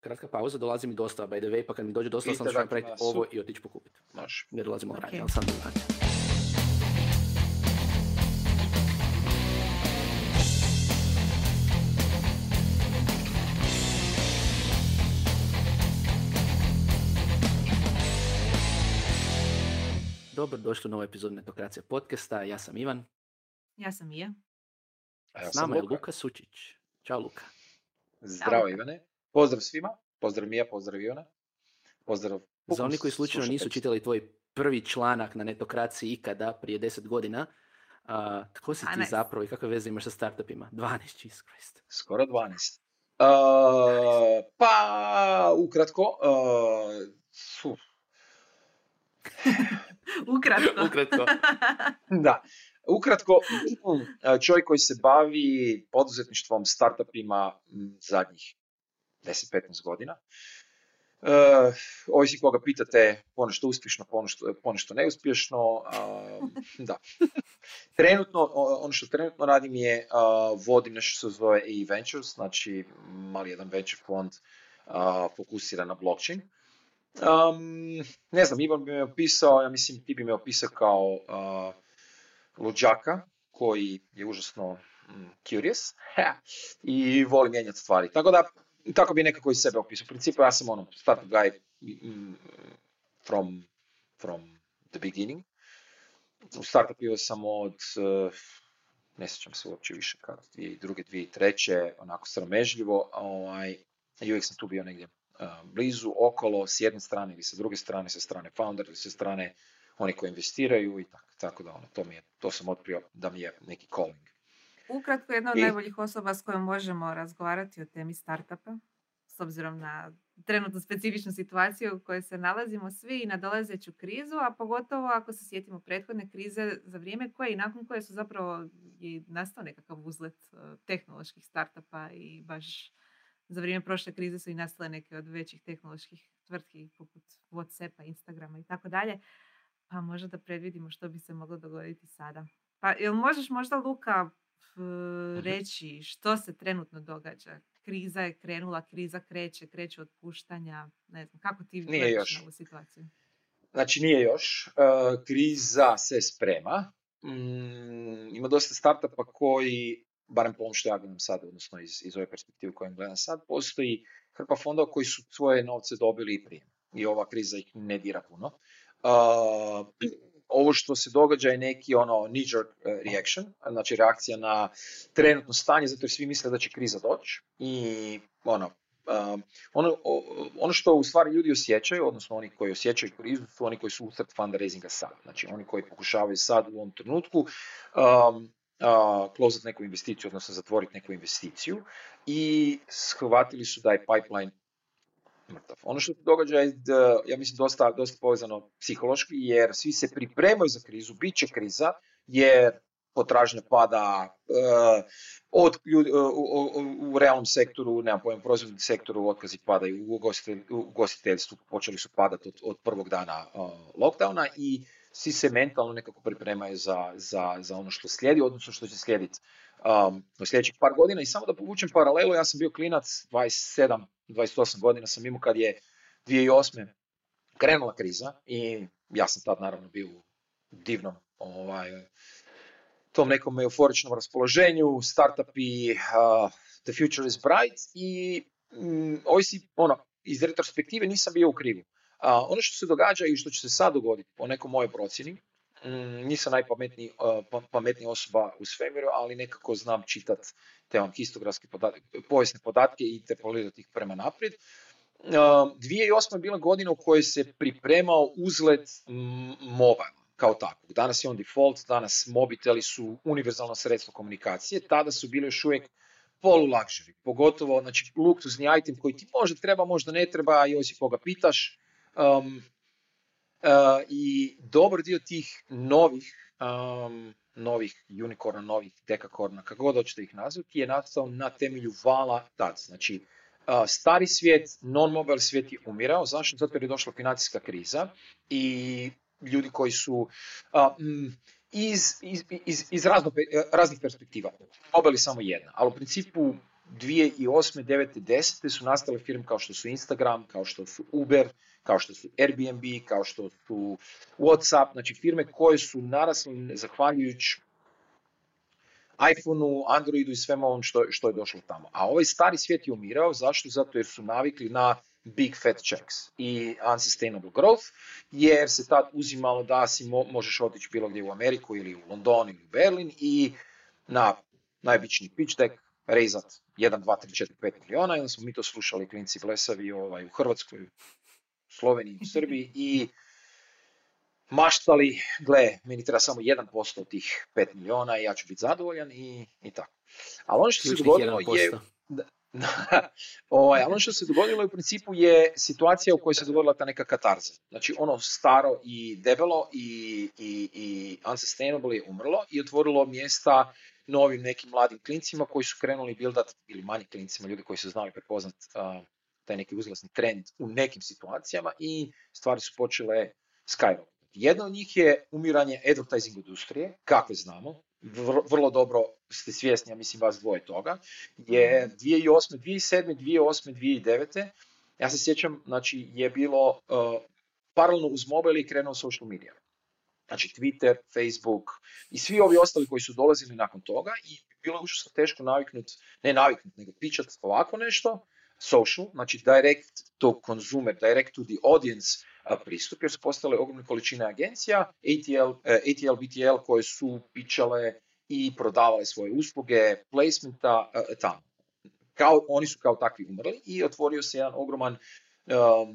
kratka pauza, dolazi mi dostava, by the way, pa kad mi dođe dostava sam ću napraviti ovo i otići pokupiti. Može. Ne dolazimo okay. Ok. ali sam vraćam. Dobro, došli u novu epizodu Netokracija podcasta. Ja sam Ivan. Ja sam Ija. A ja S sam nama je Luka. Luka Sučić. Ćao Luka. Zdravo Luka. Ivane. Pozdrav svima. Pozdrav Mija, pozdrav Ivana. Pozdrav. Za oni koji slučajno nisu čitali tvoj prvi članak na netokraciji ikada, prije 10 godina, a, tko si ti 12. zapravo i kakve veze imaš sa startupima? 12, Jesus Christ. Skoro 12. Uh, pa, ukratko, uh, Ukratko. Ukratko. da, ukratko, čovjek koji se bavi poduzetništvom, startupima zadnjih 10-15 godina. Uh, ovisi koga pitate, ponešto uspješno, ponešto, ponešto neuspješno. um, da. Trenutno, ono što trenutno radim je, uh, vodim nešto što se zove AI Ventures, znači mali jedan venture fond uh, fokusiran na blockchain. Um, ne znam, Ivan bi me opisao, ja mislim ti bi me opisao kao uh, luđaka koji je užasno mm, curious i voli mijenjati stvari. Tako da, tako bi nekako i sebe opisao. U principu ja sam ono, startup guy mm, from, from the beginning. U startup bio sam od, uh, ne sjećam se uopće više kad, dvije, druge, dvije, treće, onako sramežljivo, ovaj, i uvijek sam tu bio negdje uh, blizu, okolo, s jedne strane ili sa druge strane, sa strane founder ili sa strane oni koji investiraju i tako, tako da ono, to, mi je, to sam otkrio da mi je neki calling. Ukratko, jedna od I- najboljih osoba s kojom možemo razgovarati o temi startupa, s obzirom na trenutnu specifičnu situaciju u kojoj se nalazimo svi i nadolazeću krizu, a pogotovo ako se sjetimo prethodne krize za vrijeme koje i nakon koje su zapravo i nastao nekakav uzlet eh, tehnoloških startupa i baš za vrijeme prošle krize su i nastale neke od većih tehnoloških tvrtki poput Whatsappa, Instagrama i tako dalje. Pa možda da predvidimo što bi se moglo dogoditi sada. Pa jel možeš možda Luka reći što se trenutno događa? Kriza je krenula, kriza kreće, kreće otpuštanja, ne znam, kako ti Nije još. na ovu situaciju? Znači nije još, uh, kriza se sprema, Mm, ima dosta startupa koji, barem po ovom što ja gledam sad, odnosno iz, iz ove perspektive koju gledam sad, postoji hrpa fondova koji su svoje novce dobili i prije. I ova kriza ih ne dira puno. Uh, ovo što se događa je neki ono knee-jerk uh, reaction, znači reakcija na trenutno stanje, zato jer svi misle da će kriza doći i ono, um, ono, ono što u stvari ljudi osjećaju, odnosno oni koji osjećaju krizu, su oni koji su usred fundraisinga sad. Znači oni koji pokušavaju sad u ovom trenutku um, uh, closati neku investiciju, odnosno zatvoriti neku investiciju i shvatili su da je pipeline mrtav. Ono što se događa je, da, ja mislim, dosta, dosta povezano psihološki, jer svi se pripremaju za krizu, bit će kriza, jer potražnja pada uh, od ljudi, u, u- u realnom sektoru, nemam pojma, u proizvodnom sektoru otkazi padaju, u ugostitelj- u ugostiteljstvu počeli su padati od, od prvog dana uh, lockdowna i svi se mentalno nekako pripremaju za, za, za ono što slijedi, odnosno što će slijediti um, u sljedećih par godina. I samo da povučem paralelu, ja sam bio klinac 27, 28 godina sam imao kad je 2008. krenula kriza i ja sam tad naravno bio u divnom ovaj, tom nekom euforičnom raspoloženju, startupi, uh, the future is bright i mm, ovisi, ono, iz retrospektive nisam bio u krivu. A, ono što se događa i što će se sad dogoditi, po nekoj mojoj procjeni, nisam najpametniji uh, pa- pametnija osoba u svemiru, ali nekako znam čitat te vam histografske podatke, povijesne podatke i interpolirati ih prema naprijed. Uh, 2008. je bila godina u kojoj se pripremao uzlet mm, mobile kao takvog. Danas je on default, danas mobiteli su univerzalno sredstvo komunikacije, tada su bili još uvijek polu luxury, pogotovo znači, luksuzni item koji ti možda treba, možda ne treba i ovisi koga pitaš. Um, uh, I dobar dio tih novih, um, novih unicorna, novih dekakorna, kako god hoćete ih nazvati, je nastao na temelju vala tad. Znači, uh, stari svijet, non-mobile svijet je umirao. Zašto? Zato je došla financijska kriza i ljudi koji su mm, iz, iz, iz, iz razno, raznih perspektiva. Mobile je samo jedna, ali u principu 2008. 9. 10. su nastale firme kao što su Instagram, kao što su Uber, kao što su Airbnb, kao što su Whatsapp, znači firme koje su narasle zahvaljujući iPhoneu, Androidu i svemu ovom što, što je došlo tamo. A ovaj stari svijet je umirao, zašto? Zato jer su navikli na big fat checks i unsustainable growth, jer se tad uzimalo da si možeš otići bilo gdje u Ameriku ili u London ili u Berlin i na najobičniji pitch deck rezat 1, 2, 3, 4, 5 miliona i onda smo mi to slušali klinci blesavi ovaj, u Hrvatskoj, Sloveniji, u Srbiji i maštali, gle, meni treba samo 1% od tih 5 miliona i ja ću biti zadovoljan i, i tako. Ali ono što se dogodilo je... ovaj, ali ono što se dogodilo u principu je situacija u kojoj se dogodila ta neka katarza. Znači ono staro i debelo i, i, i unsustainable je umrlo i otvorilo mjesta novim nekim mladim klincima koji su krenuli buildat, ili manjim klincima, ljudi koji su znali prepoznat uh, taj neki uzlasni trend u nekim situacijama i stvari su počele skyrocket. Jedna od njih je umiranje advertising industrije, kakve znamo, vrlo dobro ste svjesni, ja mislim vas dvoje toga, je 2008, 2007, 2008, 2009. Ja se sjećam, znači je bilo uh, paralelno uz mobile i krenuo social media. Znači Twitter, Facebook i svi ovi ostali koji su dolazili nakon toga i bilo je užasno teško naviknut, ne naviknut, nego pričati ovako nešto, social, znači direct to consumer, direct to the audience pristup, jer su postale ogromne količine agencija, ATL, e, ATL, BTL koje su pičale i prodavale svoje usluge, placementa e, tamo. Kao, oni su kao takvi umrli i otvorio se jedan ogroman e,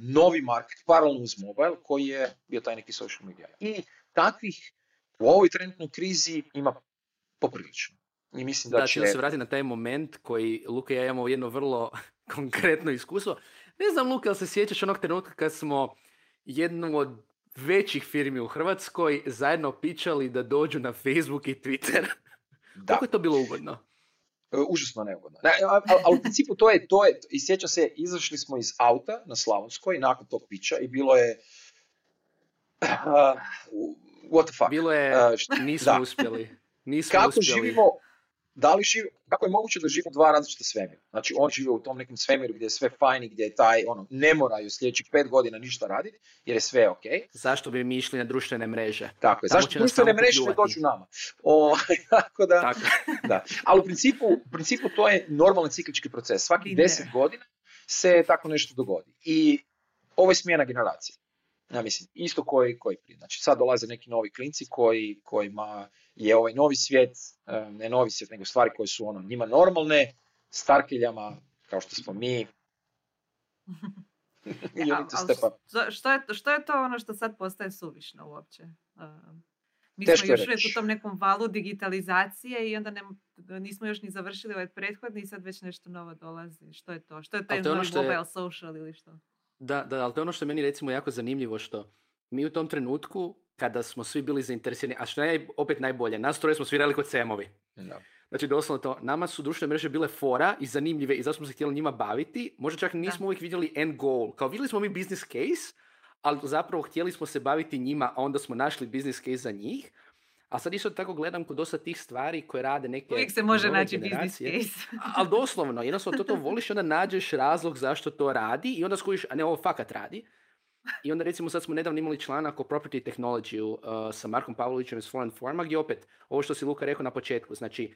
novi market, paralelno uz mobile, koji je bio taj neki social media. I takvih u ovoj trenutnoj krizi ima poprilično. I mislim da, da će... se vratiti na taj moment koji Luka i ja imamo jedno vrlo konkretno iskustvo. Ne znam, Luka, ali se sjećaš onog trenutka kad smo jednu od većih firmi u Hrvatskoj zajedno pičali da dođu na Facebook i Twitter. Da. Kako je to bilo ugodno? E, užasno neugodno. Ali u principu to je, to je, i sjeća se, izašli smo iz auta na Slavonskoj nakon tog pića i bilo je uh, what the fuck. Bilo je, uh, nismo uspjeli. Nismo Kako uspjeli. živimo, da li živi, kako je moguće da živimo dva različita svemira? Znači on živi u tom nekom svemiru gdje je sve fajni, gdje je taj, ono, ne moraju sljedećih pet godina ništa raditi, jer je sve ok. Zašto bi mi išli na društvene mreže? Tako je, zašto društvene mreže ne dođu nama? O, tako da, tako. da. Ali u principu, u principu to je normalni ciklički proces. Svaki deset godina se tako nešto dogodi. I ovo je smjena generacije. Ja mislim, isto koji, koji prije. Znači sad dolaze neki novi klinci koji, kojima je ovaj novi svijet, e, ne novi svijet, nego stvari koje su ono njima normalne, starkiljama, kao što smo mi. ja, što, je, što je to ono što sad postaje suvišno uopće? Uh, mi Teško smo još uvijek u tom nekom valu digitalizacije i onda ne, nismo još ni završili ovaj prethodni i sad već nešto novo dolazi. Što je to? Što je taj novi ono mobile social ili što? Da, da, ali to je ono što je meni recimo jako zanimljivo što mi u tom trenutku kada smo svi bili zainteresirani, a što je opet najbolje, nas troje smo svirali kod semovi. Da. Znači doslovno to, nama su društvene mreže bile fora i zanimljive i zato smo se htjeli njima baviti. Možda čak nismo uvijek vidjeli end goal. Kao vidjeli smo mi business case, ali zapravo htjeli smo se baviti njima, a onda smo našli business case za njih. A sad isto tako gledam kod dosta tih stvari koje rade neke Uvijek se može naći business case. ali doslovno, jednostavno to to voliš, onda nađeš razlog zašto to radi i onda skužiš, a ne ovo fakat radi. I onda recimo sad smo nedavno imali članak o property technology uh, sa Markom Pavlovićem iz Foreign Forma gdje opet, ovo što si Luka rekao na početku, znači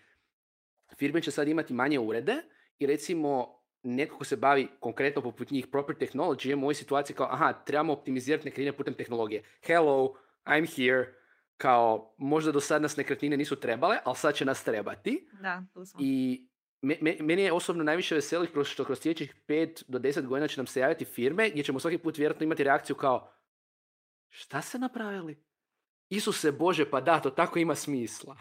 firme će sad imati manje urede i recimo neko ko se bavi konkretno poput njih property technology je u ovoj situaciji kao aha, trebamo optimizirati nekretnine putem tehnologije. Hello, I'm here, kao možda do sad nas nekretnine nisu trebale, ali sad će nas trebati. Da, tu smo. I meni je osobno najviše veseli kroz što kroz sljedećih 5 do 10 godina će nam se javiti firme gdje ćemo svaki put vjerojatno imati reakciju kao šta se napravili? Isuse Bože, pa da, to tako ima smisla.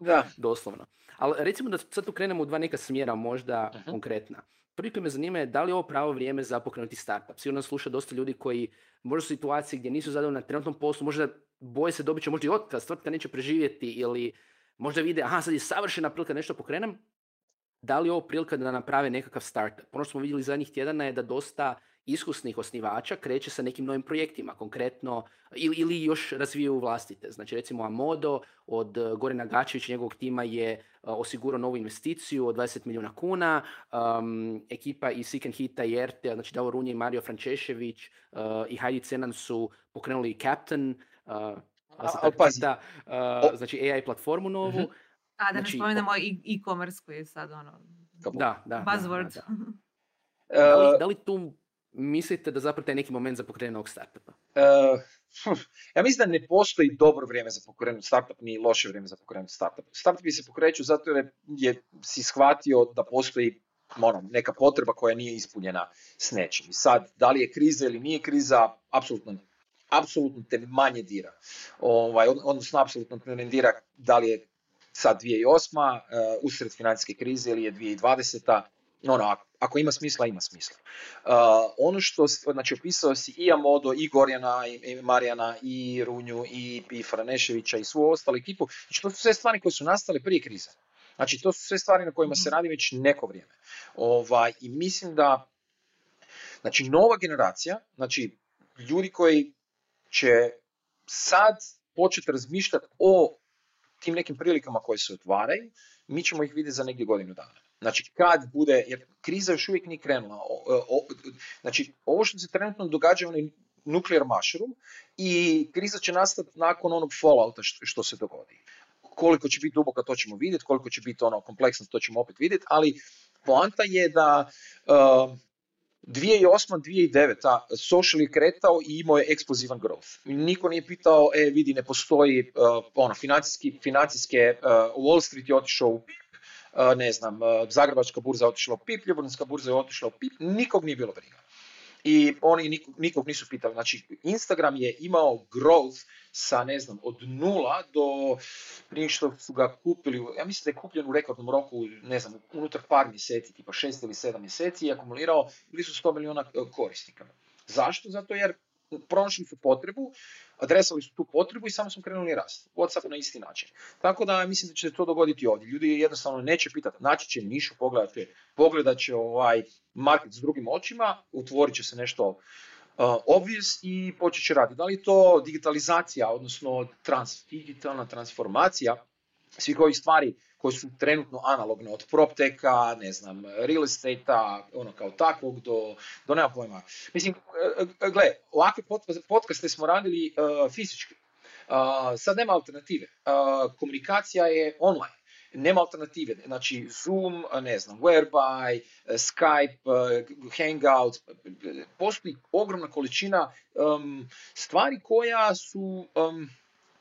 da. Doslovno. Ali recimo da sad tu krenemo u dva neka smjera možda uh konkretna. Prvi koji me zanima je da li je ovo pravo vrijeme za pokrenuti startup. Sigurno sluša dosta ljudi koji možda su u situaciji gdje nisu zadovoljni na trenutnom poslu, možda boje se dobit će možda i otkaz, tvrtka neće preživjeti ili možda vide, aha, sad je savršena prilika nešto pokrenem, da li je ovo prilika da naprave nekakav startup. Ono što smo vidjeli zadnjih tjedana je da dosta iskusnih osnivača kreće sa nekim novim projektima, konkretno, ili, ili još razvijaju vlastite. Znači recimo Amodo od Gorina Gačevića i njegovog tima je uh, osigurao novu investiciju od 20 milijuna kuna, um, ekipa iz Seek and Hita i RT, znači Davo Runje i Mario Frančešević uh, i Heidi Cenan su pokrenuli Captain, uh, A, da, uh, znači AI platformu novu. Mhm. A da ne Znači, spomenemo i e-commerce koji je sad ono. Da, da. da, buzzword. da, da. Da li, E, da li tu mislite da zapravo taj neki moment za pokretanje novog startupa? e, ja mislim da ne postoji dobro vrijeme za pokrenut startup, ni loše vrijeme za pokrenut startup. Startupi se pokreću zato jer je si shvatio da postoji ono, neka potreba koja nije ispunjena s nečim. I sad, da li je kriza ili nije kriza, apsolutno apsolutno te manje dira. Ovaj, od- odnosno, apsolutno te ne dira da li je sad 2008. Uh, usred financijske krize ili je 2020. Ono, ako, ako ima smisla, ima smisla. Uh, ono što, znači, opisao si i Amodo, i Gorjana, i, i Marijana, i Runju, i, i Franeševića, i svu ostalu ekipu. Znači, to su sve stvari koje su nastale prije krize. Znači, to su sve stvari na kojima se Mhm. radi već neko vrijeme. Ovaj, I mislim da, znači, nova generacija, znači, ljudi koji će sad početi razmišljati o tim nekim prilikama koje se otvaraju, mi ćemo ih vidjeti za negdje godinu dana. Znači kad bude, jer kriza još uvijek nije krenula, o- o- znači ovo što se trenutno događa onaj nuclear mushroom i kriza će nastati nakon onog fallouta što, se dogodi. Koliko će biti duboka to ćemo vidjeti, koliko će biti ono kompleksno to ćemo opet vidjeti, ali poanta je da uh, 2008. 2009. social je kretao i imao je eksplozivan growth. Niko nije pitao, e vidi ne postoji uh, ono, financijski, financijske, uh, Wall Street je otišao u ne znam, uh, Zagrebačka burza je otišla u pip, Ljubljanska burza je otišla u pip, nikog nije bilo briga. I oni nikog, nikog nisu pitali. Znači, Instagram je imao growth sa, ne znam, od nula do prije što su ga kupili, ja mislim da je kupljen u rekordnom roku, ne znam, unutar par mjeseci, tipa šest ili sedam mjeseci i akumulirao blizu 100 milijuna e, korisnika. Zašto? Zato jer pronašli su potrebu, adresali su tu potrebu i samo smo krenuli rast. Whatsapp na isti način. Tako da mislim da će se to dogoditi ovdje. Ljudi jednostavno neće pitati, naći će nišu, pogledat će, pogledat će ovaj market s drugim očima, utvorit će se nešto uh, obvious i počet će raditi. Da li to digitalizacija, odnosno trans, digitalna transformacija svih ovih stvari koje su trenutno analogne, od propteka, ne znam, real estate ono kao takvog, do, do nema pojma. Mislim, e, e, gle, ovakve pod- podcaste smo radili e, fizički. Uh, sad nema alternative. Uh, komunikacija je online. Nema alternative. Znači, Zoom, ne znam, Whereby, Skype, Hangout, postoji ogromna količina um, stvari koja su, um,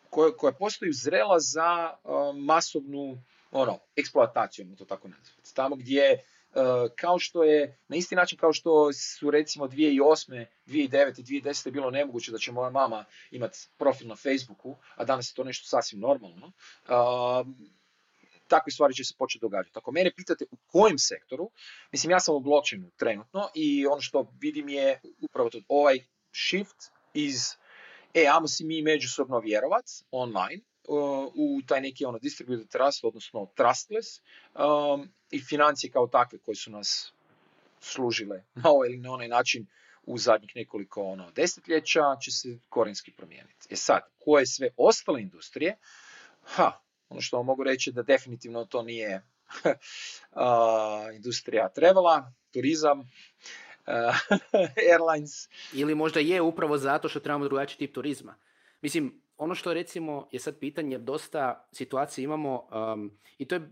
koje, koja postaju zrela za um, masovnu ono, eksploataciju, ajmo to tako nazvati. Tamo gdje Uh, kao što je, na isti način kao što su recimo 2008. 2009. 2010. bilo nemoguće da će moja mama imati profil na Facebooku, a danas je to nešto sasvim normalno, takve stvari će se početi događati. Ako mene pitate u kojem sektoru, mislim ja sam u blockchainu trenutno i ono što vidim je upravo to, ovaj shift iz e, ajmo si mi međusobno vjerovat online u taj neki ono distributed trust, odnosno trustless um, i financije kao takve koje su nas služile na ovaj ili na onaj način u zadnjih nekoliko ono, desetljeća će se korenski promijeniti. E sad, koje sve ostale industrije, ha, ono što vam mogu reći da definitivno to nije uh, industrija travela, turizam, airlines. Ili možda je upravo zato što trebamo drugačiji tip turizma. Mislim, ono što recimo je sad pitanje, dosta situacije imamo um, i to je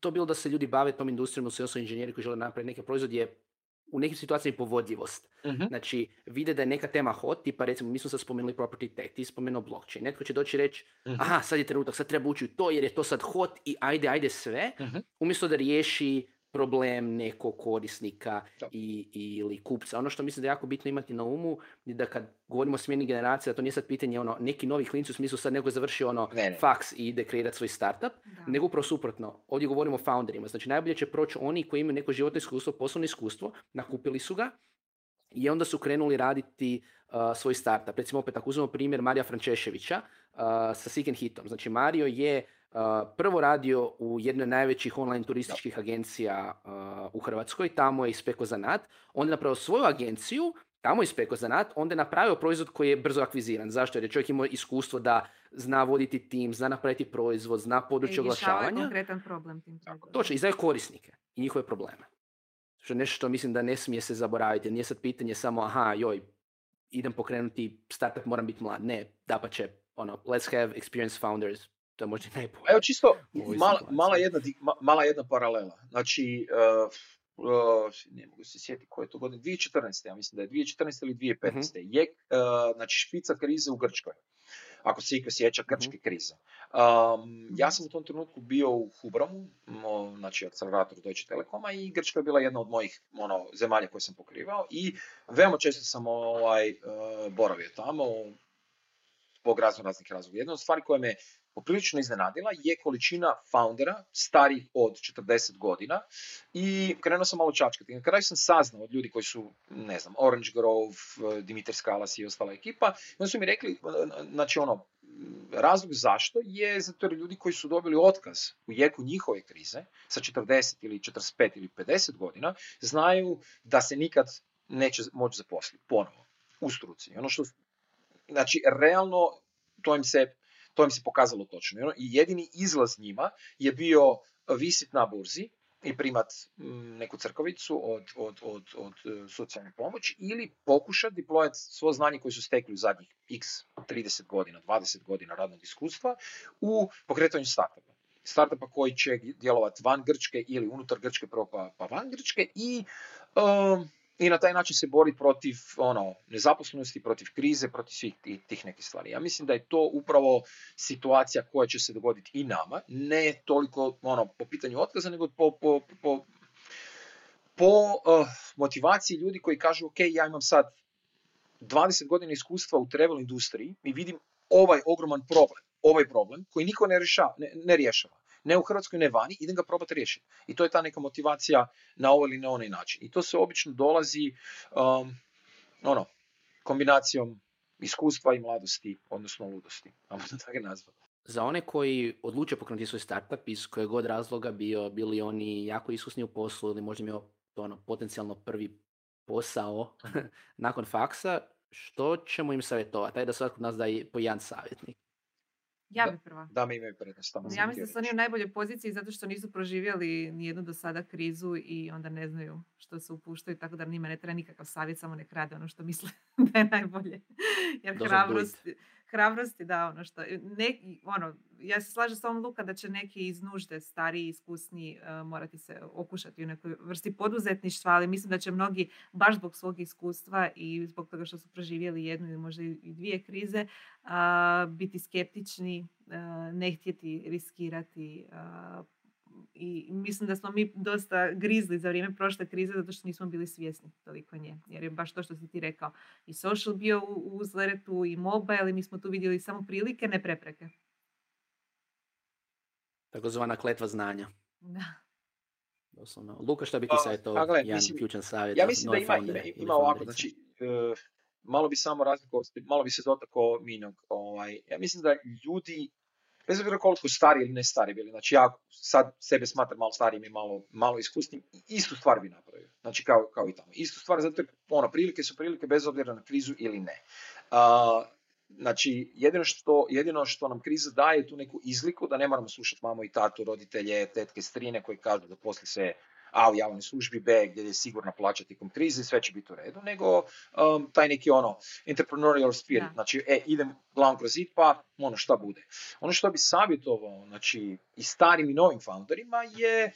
to bilo da se ljudi bave tom industrijom, da su inženjeri koji žele napraviti neke proizvode je u nekim situacijama i povodljivost. Mhm. Znači, vide da je neka tema hot, tipa recimo, mi smo sad spomenuli property tech, ti spomenuo blockchain. Netko će doći i reći, Mhm. aha, sad je trenutak, sad treba ući u to jer je to sad hot i ajde, ajde sve, Mhm. umjesto da riješi problem nekog korisnika i, ili kupca. Ono što mislim da je jako bitno imati na umu je da kad govorimo o smjeni generacija, to nije sad pitanje ono, neki novi klinci u smislu sad neko je završio ono Ne, ne. faks i ide kreirati svoj startup, Da. nego upravo suprotno. Ovdje govorimo o founderima. Znači najbolje će proći oni koji imaju neko životno iskustvo, poslovno iskustvo, nakupili su ga i onda su krenuli raditi uh, svoj startup. Recimo opet ako uzmemo primjer Marija Frančeševića uh, sa Seek Hitom. Znači Mario je prvo radio u jednoj od najvećih online turističkih agencija u Hrvatskoj, tamo je ispekao zanat, onda je napravio svoju agenciju, tamo je ispekao zanat, onda je napravio proizvod koji je brzo akviziran. Zašto? Jer je čovjek imao iskustvo da zna voditi tim, zna napraviti proizvod, zna područje oglašavanja. konkretan problem tim Točno, i znaje korisnike i njihove probleme. Što je nešto što mislim da ne smije se zaboraviti. Nije sad pitanje samo, aha, joj, idem pokrenuti startup, moram biti mlad. Ne, da pa će, ono, let's have experienced founders. To je možda najbolje. Evo čisto, mala, mala, jedna, mala jedna paralela. Znači, uh, uh, ne mogu se sjetiti koje je to godine, 2014. Ja mislim da je 2014. ili 2015. Uh-huh. Mhm. Je, uh, znači, špica krize u Grčkoj ako se iko sjeća mhm. grčke krize. Um, ja sam u tom trenutku bio u Hubromu, znači akcelerator Deutsche Telekoma i Grčka je bila jedna od mojih ono, zemalja koje sam pokrivao i veoma često sam ovaj, uh, boravio tamo zbog razno raznih razloga. Jedna od stvari koja me poprilično iznenadila je količina foundera starih od 40 godina i krenuo sam malo čačkati. Na kraju sam saznao od ljudi koji su, ne znam, Orange Grove, Dimitar Skalas i ostala ekipa, oni su mi rekli, znači ono, razlog zašto je zato jer ljudi koji su dobili otkaz u jeku njihove krize sa 40 ili 45 ili 50 godina znaju da se nikad neće moći zaposliti ponovo u struci. Ono što, znači, realno to im se to im se pokazalo točno. I jedini izlaz njima je bio visit na burzi i primat mm, neku crkovicu od, od, od, od e, socijalne pomoći ili pokušati deployati svo znanje koje su stekli u zadnjih x 30 godina, 20 godina radnog iskustva u pokretanju startupa. Startupa koji će djelovati van Grčke ili unutar Grčke, pa, pa van Grčke i um, i na taj način se bori protiv ono, nezaposlenosti, protiv krize, protiv svih tih, tih nekih stvari. Ja mislim da je to upravo situacija koja će se dogoditi i nama, ne toliko ono, po pitanju otkaza, nego po, po, po, po uh, motivaciji ljudi koji kažu ok, ja imam sad 20 godina iskustva u travel industriji i vidim ovaj ogroman problem, ovaj problem koji niko ne, rješava, ne, ne rješava ne u Hrvatskoj, ne vani, idem ga probati riješiti. I to je ta neka motivacija na ovaj ili na onaj način. I to se obično dolazi um, ono, kombinacijom iskustva i mladosti, odnosno ludosti. Ajmo da tako nazvati. Za one koji odluče pokrenuti svoj startup iz kojeg god razloga bio, bili oni jako iskusni u poslu ili možda imao to ono, potencijalno prvi posao nakon faksa, što ćemo im savjetovati? Taj da svatko od nas da je po jedan savjetnik. Ja bi prva. Da, mi imaju prednost. Ja mislim da su oni u najboljoj poziciji zato što nisu proživjeli nijednu do sada krizu i onda ne znaju što se upuštaju, tako da njima ne treba nikakav savjet, samo nek rade ono što misle da je najbolje. Jer hrabrost, hrabrosti, da, ono što, neki, ono, ja se slažem s ovom Luka da će neki iz nužde, stariji, iskusni, uh, morati se okušati u nekoj vrsti poduzetništva, ali mislim da će mnogi, baš zbog svog iskustva i zbog toga što su proživjeli jednu ili možda i dvije krize, uh, biti skeptični, uh, ne htjeti riskirati, i mislim da smo mi dosta grizli za vrijeme prošle krize zato što nismo bili svjesni toliko nje. Jer je baš to što si ti rekao. I social bio u, u uzleretu i mobile i mi smo tu vidjeli samo prilike, ne prepreke. Takozvana kletva znanja. Da. Doslovno. Luka, šta bi ti pa, savjetovao pa, jedan ključan savjet? Ja mislim da ima, ima, ima ovako, znači, uh, malo bi samo razlikovao, malo bi se dotakao Minog. Ovaj, ja mislim da ljudi bez obzira koliko stari ili ne stari bili, znači ja sad sebe smatram malo starijim i malo, malo iskusnim, istu stvar bi napravio, znači kao, kao i tamo. Istu stvar, zato ono, prilike su prilike bez obzira na krizu ili ne. Uh, znači, jedino što, jedino što nam kriza daje je tu neku izliku da ne moramo slušati mamu i tatu, roditelje, tetke, strine koji kažu da poslije se a u javnoj službi, B gdje je sigurno plaća tijekom krize, sve će biti u redu, nego um, taj neki ono entrepreneurial spirit, da. znači e, idem glavom kroz zid pa ono šta bude. Ono što bi savjetovao znači, i starim i novim founderima je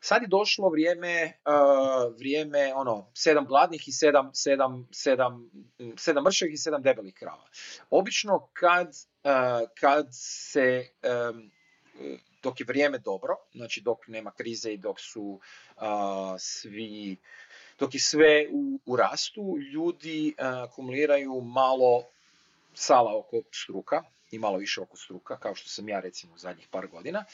sad je došlo vrijeme, uh, vrijeme ono, sedam gladnih i sedam, sedam, sedam, sedam mršavih i sedam debelih krava. Obično kad, uh, kad se um, dok je vrijeme dobro, znači dok nema krize i dok su svi, dok je sve u, u rastu, ljudi akumuliraju malo sala oko struka i malo više oko struka, kao što sam ja recimo u zadnjih par godina,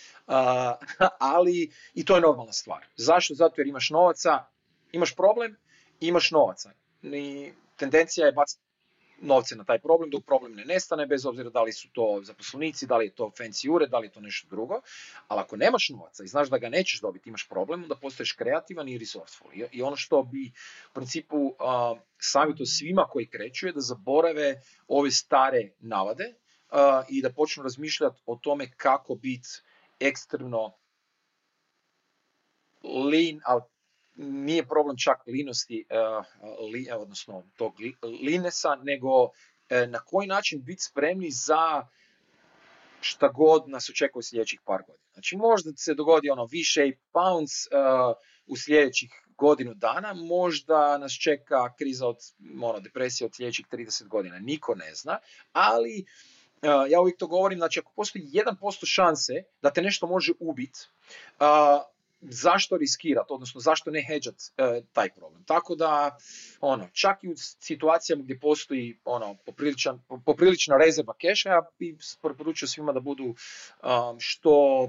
ali i to je normalna stvar. Zašto? Zato jer imaš novaca, imaš problem, imaš novaca. I tendencija je baciti novce na taj problem dok problem ne nestane, bez obzira da li su to zaposlenici, da li je to fancy ured, da li je to nešto drugo. Ali ako nemaš novaca i znaš da ga nećeš dobiti, imaš problem, onda postaješ kreativan i resourceful. I ono što bi u principu uh, savjetu svima koji kreću je da zaborave ove stare navade i da počnu razmišljati o tome kako biti ekstremno lean, ali nije problem čak linosti, uh, odnosno tog linesa, nego e, na koji način biti spremni za šta god nas očekuje u sljedećih par godina. Znači možda se dogodi ono V-shape bounce uh, u sljedećih godinu dana, možda nas čeka kriza od ono, depresije od sljedećih 30 godina, niko ne zna, ali ja uvijek to govorim, znači ako postoji 1% šanse da te nešto može ubiti, zašto riskirati, odnosno zašto ne hedžat e, taj problem. Tako da, ono, čak i u situacijama gdje postoji ono, popriličan, poprilična rezerva keša, ja bi preporučio svima da budu um, što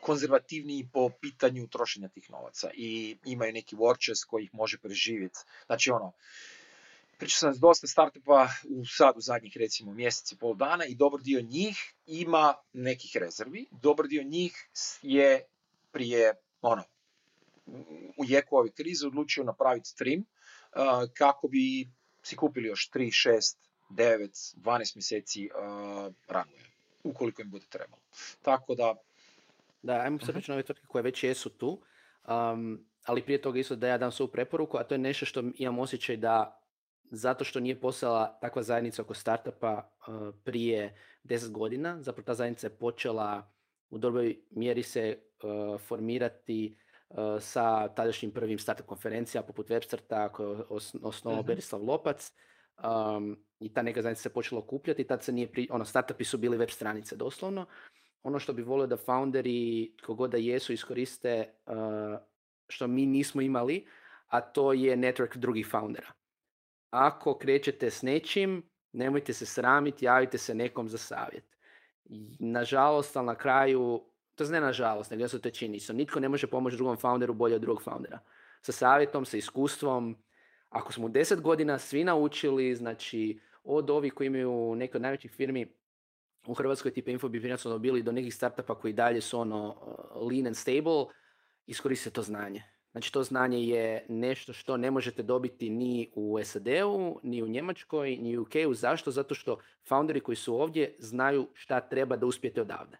konzervativniji po pitanju trošenja tih novaca i imaju neki war koji ih može preživjeti. Znači ono, pričao sam s dosta startupa u sad u zadnjih recimo mjeseci pol dana i dobar dio njih ima nekih rezervi, dobar dio njih je prije ono, u jeku ove krize odlučio napraviti stream uh, kako bi si kupili još 3, 6, 9, 12 mjeseci uh, ranuje, ukoliko im bude trebalo. Tako da... Da, ajmo se reći na ove tvrtke koje već jesu tu, um, ali prije toga isto da ja dam svoju preporuku, a to je nešto što imam osjećaj da zato što nije postala takva zajednica oko startupa uh, prije 10 godina, zapravo ta zajednica je počela u dobroj mjeri se uh, formirati uh, sa tadašnjim prvim startup konferencija poput Websterta koje je osnovao uh Berislav Lopac um, i ta neka zajednica se počela okupljati, tad se nije, pri, ono, startupi su bili web stranice doslovno. Ono što bi volio da founderi, kogod da jesu, iskoriste uh, što mi nismo imali, a to je network drugih foundera. Ako krećete s nečim, nemojte se sramiti, javite se nekom za savjet nažalost, ali na kraju, to ne nažalost, nego su to činjenice. Nitko ne može pomoći drugom founderu bolje od drugog foundera. Sa savjetom, sa iskustvom. Ako smo u deset godina svi naučili, znači od ovih koji imaju neke od najvećih firmi u Hrvatskoj tipa Infobip su bili do nekih startupa koji dalje su ono uh, lean and stable, iskoristite to znanje. Znači to znanje je nešto što ne možete dobiti ni u SAD-u, ni u Njemačkoj, ni u UK-u. Zašto? Zato što founderi koji su ovdje znaju šta treba da uspijete odavde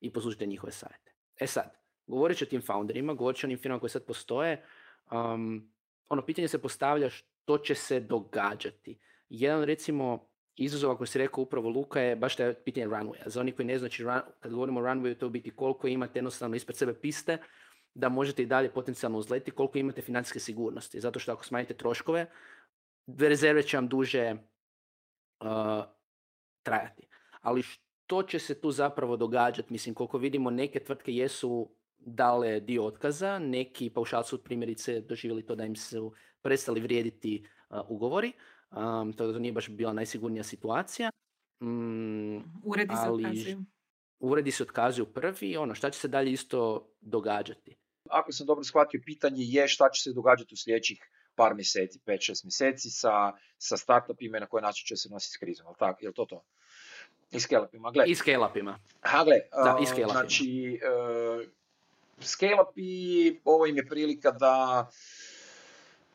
i poslušajte njihove savjete. E sad, govorit o tim founderima, govorit o onim firmama koje sad postoje, um, ono pitanje se postavlja što će se događati. Jedan recimo izazov, ako si rekao upravo Luka, je baš taj pitanje runwaya. Za oni koji ne znači, kad govorimo o runwayu, to biti koliko imate jednostavno ispred sebe piste, da možete i dalje potencijalno uzleti koliko imate financijske sigurnosti. Zato što ako smanjite troškove, rezerve će vam duže uh, trajati. Ali što će se tu zapravo događati? Mislim, koliko vidimo, neke tvrtke jesu dale dio otkaza, neki paušalci su primjerice doživjeli to da im su prestali vrijediti uh, ugovori. Um, to, to nije baš bila najsigurnija situacija. Mm, uredi se otkazuju. Uredi se otkazuju prvi. Ono, šta će se dalje isto događati? Ako sam dobro shvatio, pitanje je šta će se događati u sljedećih par mjeseci, 5-6 mjeseci sa, sa startupima i na koji način će se nositi s krizom. Je tako? Je to to? I scale-upima. Gle. I scale-upima. Ha, gle, da, i scale Znači, uh, scale-upi, ovo im je prilika da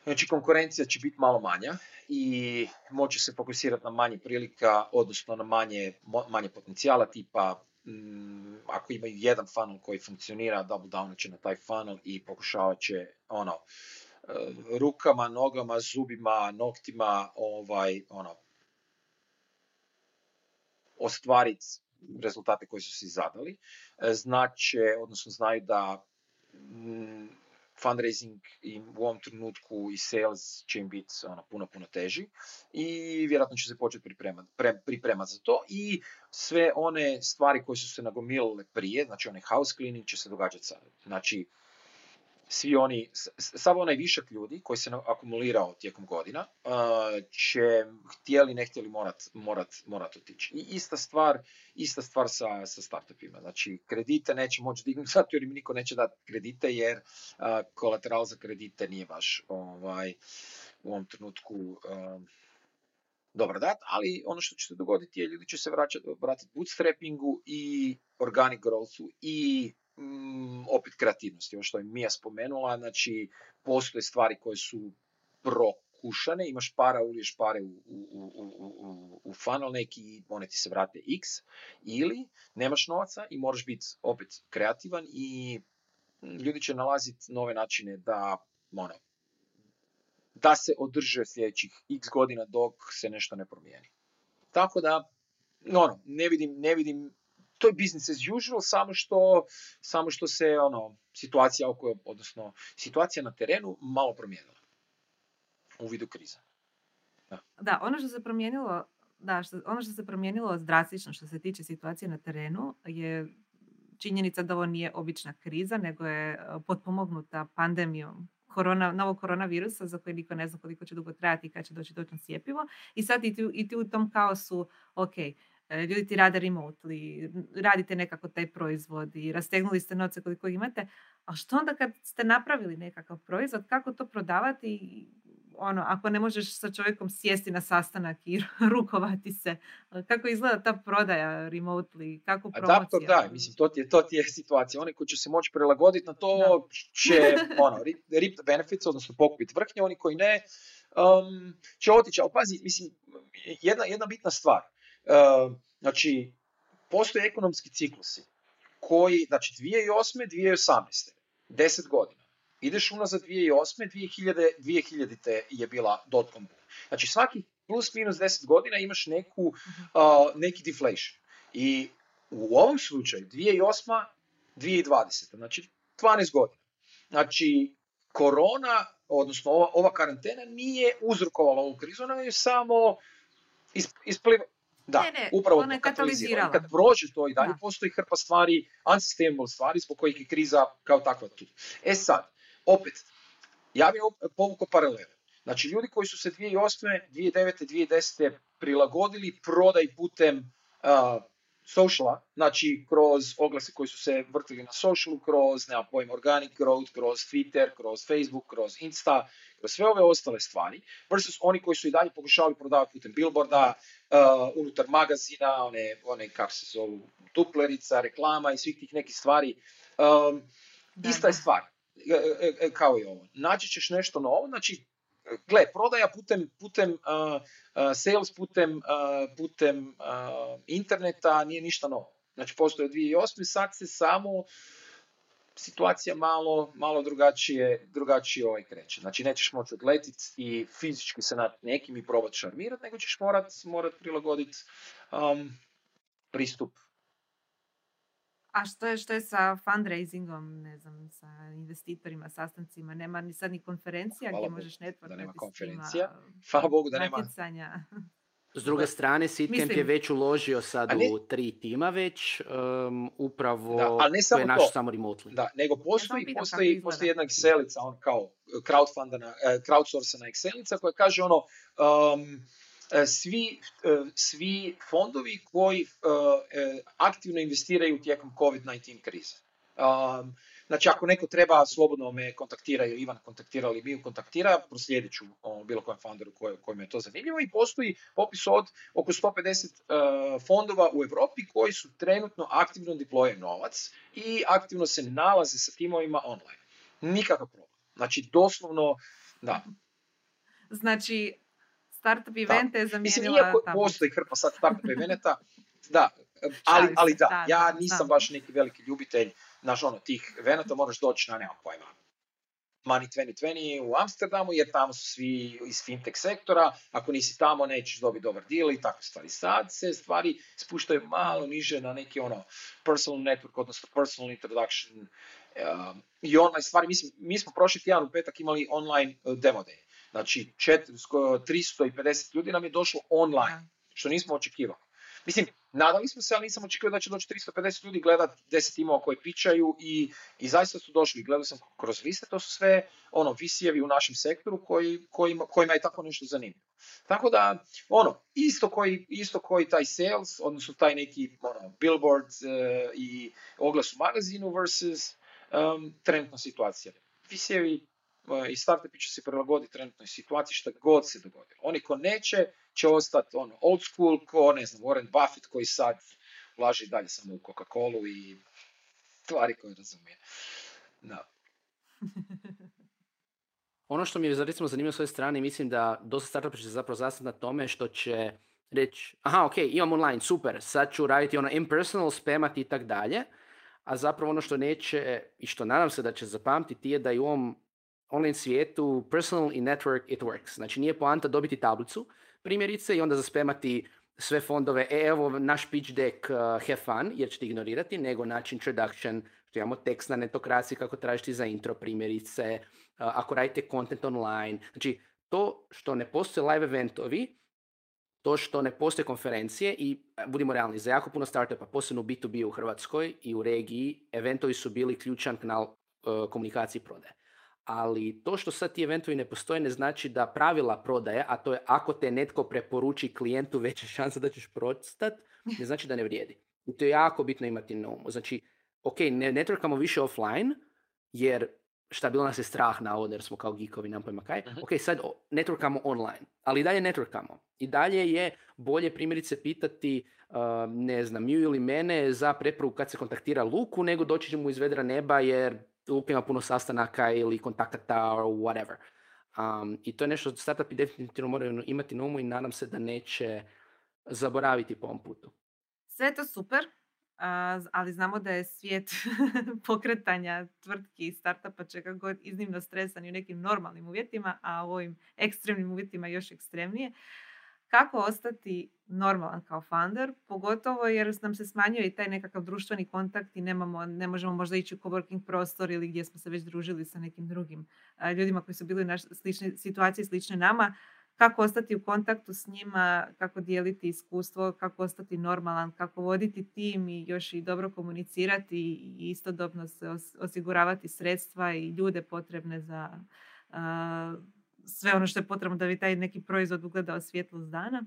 Znači, konkurencija će biti malo manja i moći se fokusirati na manje prilika, odnosno na manje, manje potencijala tipa Mm, ako imaju jedan funnel koji funkcionira, double down će na taj funnel i pokušavat će ono, e, rukama, nogama, zubima, noktima ovaj, ono, ostvariti rezultate koji su si zadali. Znače, odnosno znaju da mm, fundraising i u ovom trenutku i sales će im biti ono, puno, puno teži i vjerojatno će se početi pripremati pripremat za to i sve one stvari koje su se nagomilile prije, znači onaj house cleaning će se događati sad. Znači, svi oni, sav onaj višak ljudi koji se akumulirao tijekom godina će htjeli, ne htjeli morat, morat, morat otići. I ista stvar, ista stvar sa, sa startupima. Znači, kredite neće moći dignuti zato jer im niko neće dati kredite jer kolateral za kredite nije baš ovaj, u ovom trenutku dobar dat, ali ono što će se dogoditi je ljudi će se vraćati, vratiti bootstrappingu i organic growthu i mm, opet kreativnosti, ovo što je Mija spomenula, znači postoje stvari koje su prokušane, imaš para, uliješ pare u, u, u, u, u funnel neki i one ti se vrate x, ili nemaš novaca i moraš biti opet kreativan i ljudi će nalaziti nove načine da ono, da se održe sljedećih x godina dok se nešto ne promijeni. Tako da, ono, ne vidim, ne vidim, to je business as usual, samo što, samo što se ono, situacija oko, odnosno situacija na terenu malo promijenila u vidu krize. Da. da, ono što se promijenilo, da, što, ono što se promijenilo drastično što se tiče situacije na terenu je činjenica da ovo nije obična kriza, nego je e, potpomognuta pandemijom korona, novog koronavirusa za koji niko ne zna koliko će dugo trajati i kad će doći točno sjepivo. I sad i ti, i ti u tom kaosu, ok, ljudi ti rade remotely, radite nekako taj proizvod i rastegnuli ste novce koliko imate, a što onda kad ste napravili nekakav proizvod, kako to prodavati ono, ako ne možeš sa čovjekom sjesti na sastanak i rukovati se, kako izgleda ta prodaja remotely, kako promocija? Adaptor, da, mislim, to ti je, to ti je situacija. Oni koji će se moći prilagoditi na to će, ono, rip the benefits, odnosno pokupiti vrhnje, oni koji ne, um, će otići. Ali pazi, mislim, jedna, jedna bitna stvar. Uh, znači, postoje ekonomski ciklusi koji, znači 2008. 2018. 10 godina ideš unazad 2008. 2000, 2000 je bila dotcom boom. Znači svaki plus minus 10 godina imaš neku, uh, neki deflation. I u ovom slučaju 2008. 2020. Znači 12 godina. Znači korona, odnosno ova, ova karantena nije uzrokovala ovu krizu, ona je samo ispliva, da, ne, ne, upravo ona je katalizirala. Kad prođe to i dalje, da. postoji hrpa stvari, unsustainable stvari, zbog kojih je kriza kao takva tu. E sad, opet, ja bih povukao paralele. Znači, ljudi koji su se 2008. 2009. 2010. prilagodili prodaj putem uh, sociala, znači kroz oglase koji su se vrtili na socialu, kroz, nema pojma, organic growth, kroz Twitter, kroz Facebook, kroz Insta, kroz sve ove ostale stvari, versus oni koji su i dalje pokušavali prodavati putem billboarda, uh, unutar magazina, one, one kako se zovu, tuplerica, reklama i svih tih nekih stvari. Um, ista je stvar. E, e, e, kao i ovo. Naći ćeš nešto novo, znači, gle, prodaja putem, putem uh, uh, sales, putem, uh, putem interneta nije ništa novo. Znači, postoje 2008. sad se samo situacija malo, malo drugačije, drugačije ovaj kreće. Znači, nećeš moći odletiti i fizički se nad nekim i probati šarmirati, nego ćeš morat, morat prilagoditi um, pristup a što je, što je sa fundraisingom, ne znam, sa investitorima, sastancima? Nema ni sad ni konferencija Hvala gdje Bogu, možeš networkati da nema konferencija. Hvala Bogu da nema. S druge strane, Sitcamp je već uložio sad ne, u tri tima već, um, upravo da, ali ne samo je naš to. samo remotely. Da, nego postoji, ja postoji, postoji jedna Excelica, on kao crowdfundana, uh, crowdsourcena Excelica koja kaže ono, um, svi, svi fondovi koji e, aktivno investiraju tijekom COVID-19 krize. Znači, ako neko treba, slobodno me kontaktira ili Ivan kontaktira ili mi kontaktira, proslijedit ću bilo kojem fonderu kojem je to zanimljivo i postoji popis od oko 150 fondova u Europi koji su trenutno aktivno deploye novac i aktivno se nalaze sa timovima online. Nikakav problem. Znači, doslovno, da. Znači, startup evente je zamijenila... Mislim, iako postoji hrpa sad startup eventa, da, ali, ali da, ja nisam baš neki veliki ljubitelj, znaš ono, tih evenata moraš doći na, nemam pojma, Money 2020 u Amsterdamu, jer tamo su svi iz fintech sektora, ako nisi tamo nećeš dobiti dobar deal i takve stvari. Sad se stvari spuštaju malo niže na neki ono personal network, odnosno personal introduction uh, i online stvari. Mislim, mi smo prošli tjedan u petak imali online uh, demo day. Znači, 350 ljudi nam je došlo online, što nismo očekivali. Mislim, nadali smo se, ali nisam očekivao da će doći 350 ljudi gledat 10 timova koji pičaju i, i zaista su došli. Gledao sam kroz liste, to su sve ono, visijevi u našem sektoru koji, kojima, kojima je tako nešto zanimljivo. Tako da, ono, isto koji, isto koji taj sales, odnosno taj neki ono, billboard uh, i oglas u magazinu versus um, trenutna situacija. Visijevi i startupi će se prilagoditi trenutnoj situaciji šta god se dogodilo. Oni ko neće, će ostati ono, old school, ko ne znam, Warren Buffett koji sad ulaži dalje samo u Coca-Colu i stvari koje razumije. Da. ono što mi je recimo zanimljivo s svoje strane, mislim da dosta startupa će zapravo zastati na tome što će reći, aha, ok, imam online, super, sad ću raditi ono impersonal, spamati i tak dalje, a zapravo ono što neće i što nadam se da će zapamtiti je da i u ovom online svijetu personal i network it works. Znači nije poanta dobiti tablicu, primjerice, i onda zaspemati sve fondove, e, evo naš pitch deck, uh, have fun, jer ćete ignorirati, nego naći introduction, što imamo tekst na netokraciji kako tražiti za intro primjerice, uh, ako radite content online. Znači, to što ne postoje live eventovi, to što ne postoje konferencije i e, budimo realni, za jako puno startupa, posebno u B2B u Hrvatskoj i u regiji, eventovi su bili ključan kanal uh, komunikacije i prodaje. Ali to što sad ti eventovi ne postoje ne znači da pravila prodaje, a to je ako te netko preporuči klijentu veća šansa da ćeš prostat, ne znači da ne vrijedi. I to je jako bitno imati na umu. Znači, ok, ne networkamo više offline, jer šta bilo nas je strah na jer smo kao geekovi, nam pojma kaj. Ok, sad networkamo online, ali i dalje networkamo. I dalje je bolje primjerice pitati, uh, ne znam, ju ili mene za preporuku kad se kontaktira Luku, nego doći mu iz vedra neba jer Ima puno sastanaka ili kontakata or whatever. Um, I to je nešto što startupi definitivno moraju imati na umu i nadam se da neće zaboraviti po ovom putu. Sve to super, ali znamo da je svijet pokretanja tvrtki i startupa čega god iznimno stresan i u nekim normalnim uvjetima, a u ovim ekstremnim uvjetima još ekstremnije. Kako ostati normalan kao founder, pogotovo jer nam se smanjuje i taj nekakav društveni kontakt i nemamo, ne možemo možda ići u coworking prostor ili gdje smo se već družili sa nekim drugim ljudima koji su bili u naš, slične situacije slične nama. Kako ostati u kontaktu s njima, kako dijeliti iskustvo, kako ostati normalan, kako voditi tim i još i dobro komunicirati i istodobno se osiguravati sredstva i ljude potrebne za sve ono što je potrebno da bi taj neki proizvod ugledao svjetlost dana.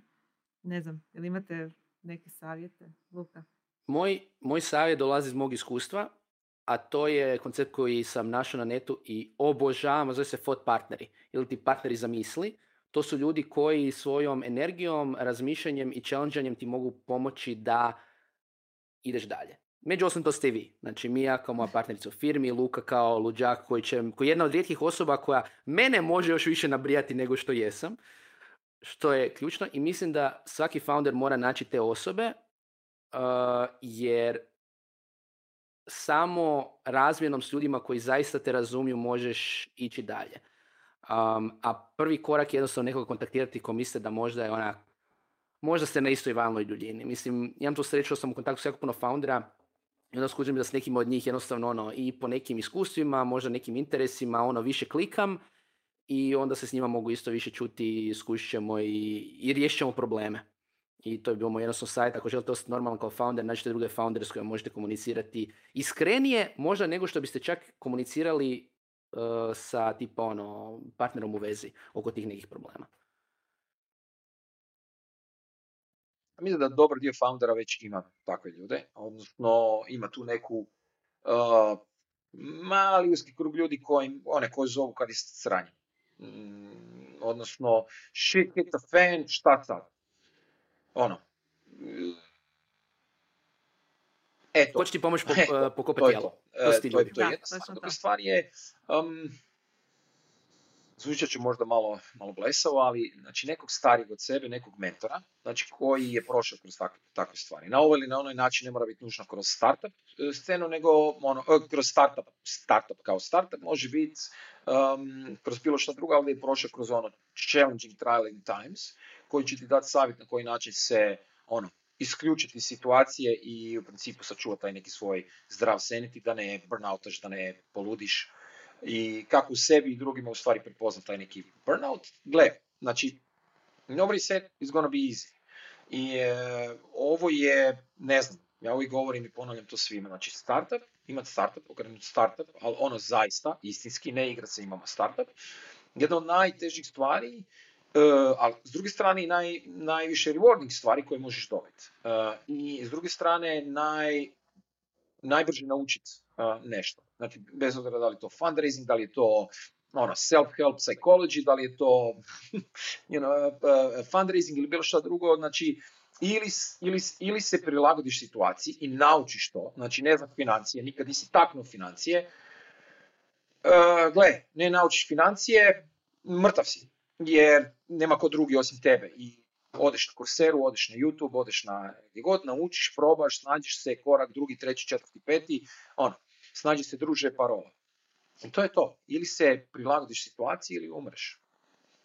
Ne znam, jel imate neke savjete, Luka? Moj, moj savjet dolazi iz mog iskustva, a to je koncept koji sam našao na netu i obožavam, zove se FOD partneri, ili ti partneri za misli to su ljudi koji svojom energijom, razmišljanjem i challengeanjem ti mogu pomoći da ideš dalje. Među osam to ste vi. Znači mi ja kao moja partnerica u firmi, Luka kao luđak koji, će, koji je jedna od rijetkih osoba koja mene može još više nabrijati nego što jesam. Što je ključno i mislim da svaki founder mora naći te osobe uh, jer samo razmjenom s ljudima koji zaista te razumiju možeš ići dalje. Um, a prvi korak je jednostavno nekoga kontaktirati ko misle da možda je ona, možda ste na istoj valnoj duljini. Mislim, imam tu sreću, sam u kontaktu s jako puno foundera i onda skužim da s nekim od njih jednostavno ono, i po nekim iskustvima, možda nekim interesima, ono, više klikam i onda se s njima mogu isto više čuti, iskušit ćemo i, i riješit probleme. I to je bilo moj jednostavno sajt, ako želite ostati normalan kao founder, nađite druge foundere s kojima možete komunicirati iskrenije, možda nego što biste čak komunicirali uh, sa tipa ono, partnerom u vezi oko tih nekih problema. Mislim da dobar dio foundera već ima takve ljude, odnosno ima tu neku uh, mali uski krug ljudi koji, one koji zovu kad je sranje. Mm, odnosno, shit hit the fan, šta sad? Ono, Eto. Ko će ti pomoći po, uh, pokopati jelo? To, to, to, je, to je jedna stvar. Druga stvar je, um, zvučat će možda malo, malo blesavo, ali znači nekog starijeg od sebe, nekog mentora, znači koji je prošao kroz takve, takve stvari. Na ovaj ili na onaj način ne mora biti nužno kroz startup e, scenu, nego ono, e, kroz startup, startup kao startup može biti um, kroz bilo što drugo, ali je prošao kroz ono challenging trialing times, koji će ti dati savjet na koji način se ono, isključiti situacije i u principu sačuvati taj neki svoj zdrav sanity, da ne burnoutaš, da ne poludiš i kako u sebi i drugima u stvari prepoznat taj neki burnout. Gle, znači, nobody said it's gonna be easy. I e, ovo je, ne znam, ja uvijek govorim i ponavljam to svima, znači startup, imati startup, okrenuti startup, ali ono zaista, istinski, ne igra se imamo startup, jedna od najtežih stvari Uh, ali s druge strane naj, najviše rewarding stvari koje možeš dobiti. Uh, I s druge strane naj, najbrže naučiti uh, nešto. Znači, bez obzira da li je to fundraising, da li je to ono, self-help psychology, da li je to you know, uh, fundraising ili bilo što drugo, znači ili, ili, ili se prilagodiš situaciji i naučiš to, znači ne znam financije, nikad nisi taknuo financije, uh, gle, ne naučiš financije, mrtav si, jer nema ko drugi osim tebe i odeš na Corsairu, odeš na YouTube, odeš na gdje god, naučiš, probaš, snađiš se korak drugi, treći, četvrti, peti, ono, snađi se druže parola. I to je to. Ili se prilagodiš situaciji ili umreš.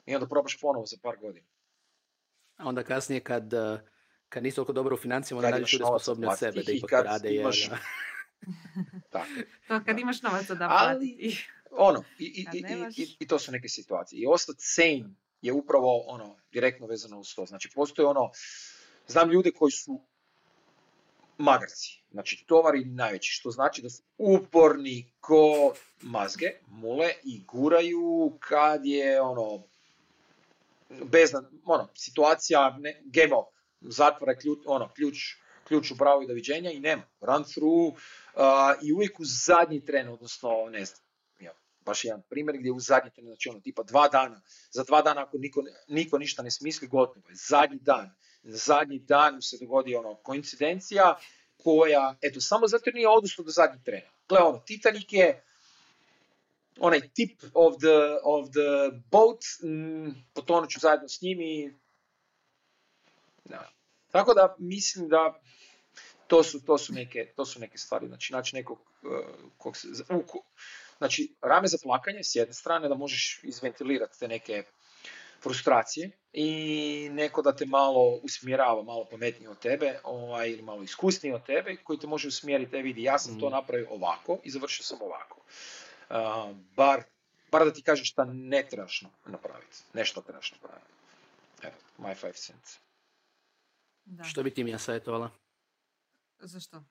I onda probaš ponovo za par godina. A onda kasnije kad, uh, kad nisi toliko dobro u financijama, onda nađeš sposobni od sebe da i ipak rade. jer, imaš- uh, Tako. To kad Da. imaš novaca da Ali-. Ono, i, i, i, i, i to su neke situacije. I ostati sane je upravo ono, direktno vezano uz to. Znači, postoje ono, znam ljude koji su magarci, znači tovari najveći, što znači da su uporni ko mazge, mule i guraju kad je ono, bez, ono, situacija, ne, game over, zatvara ključ, ono, ključ, ključ u bravo i doviđenja i nema, run through, uh, i uvijek u zadnji tren, odnosno, ne znam, baš jedan primjer gdje u zadnji tren, znači ono, tipa dva dana, za dva dana ako niko, niko ništa ne smisli, gotovo je, zadnji dan, zadnji dan se dogodi ono, koincidencija koja, eto, samo zato nije odustao do zadnjeg trena. Gle, ono, Titanic je onaj tip of the, of the boat, mm, potonut ću zajedno s njim i... Tako da mislim da to su, to su, neke, to su neke stvari. Znači, naći nekog uh, kog se, u, ko- znači, rame za plakanje s jedne strane da možeš izventilirati te neke frustracije i neko da te malo usmjerava, malo pametnije od tebe ovaj, ili malo iskusniji od tebe koji te može usmjeriti, e vidi, ja sam to Mhm. napravio ovako i završio sam ovako. Uh, bar, bar da ti kaže šta ne trebaš na- napraviti, nešto trebaš napraviti. Evo, my five cents. Da. Što bi ti mi ja savjetovala? Zašto?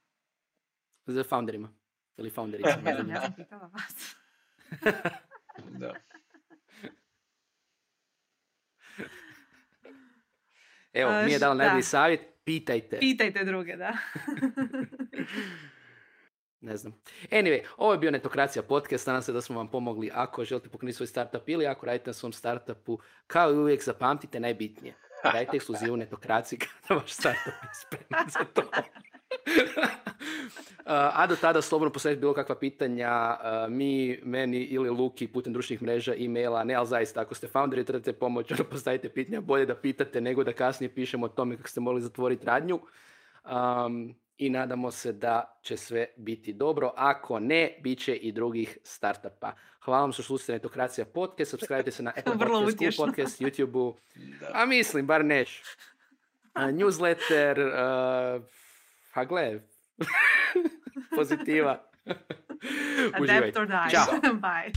Za founderima. Ili znam. Ja sam pitala vas. Da. Evo, mi je dala najbolji savjet, pitajte. Pitajte druge, da. Ne znam. Anyway, ovo je bio Netokracija podcast. Nadam se da smo vam pomogli ako želite pokrenuti svoj startup ili ako radite na svom startupu. Kao i uvijek zapamtite najbitnije. Dajte ekskluzivu Netokraciji kada vaš startup je spreman za to. A do tada slobodno postavite bilo kakva pitanja mi, meni ili Luki putem društvenih mreža, e-maila, ne, ali zaista ako ste founderi i trebate pomoć, ono postavite pitanja, bolje da pitate nego da kasnije pišemo o tome kako ste morali zatvoriti radnju. Um, I nadamo se da će sve biti dobro. Ako ne, bit će i drugih startupa. Hvala vam što slušate Netokracija podcast. Subscribe se na Apple Vrlo Podcast, Google. Podcast, YouTube-u. A mislim, bar neš. Newsletter, uh, a gle, Positiva. Adapt or die. Ciao. Bye.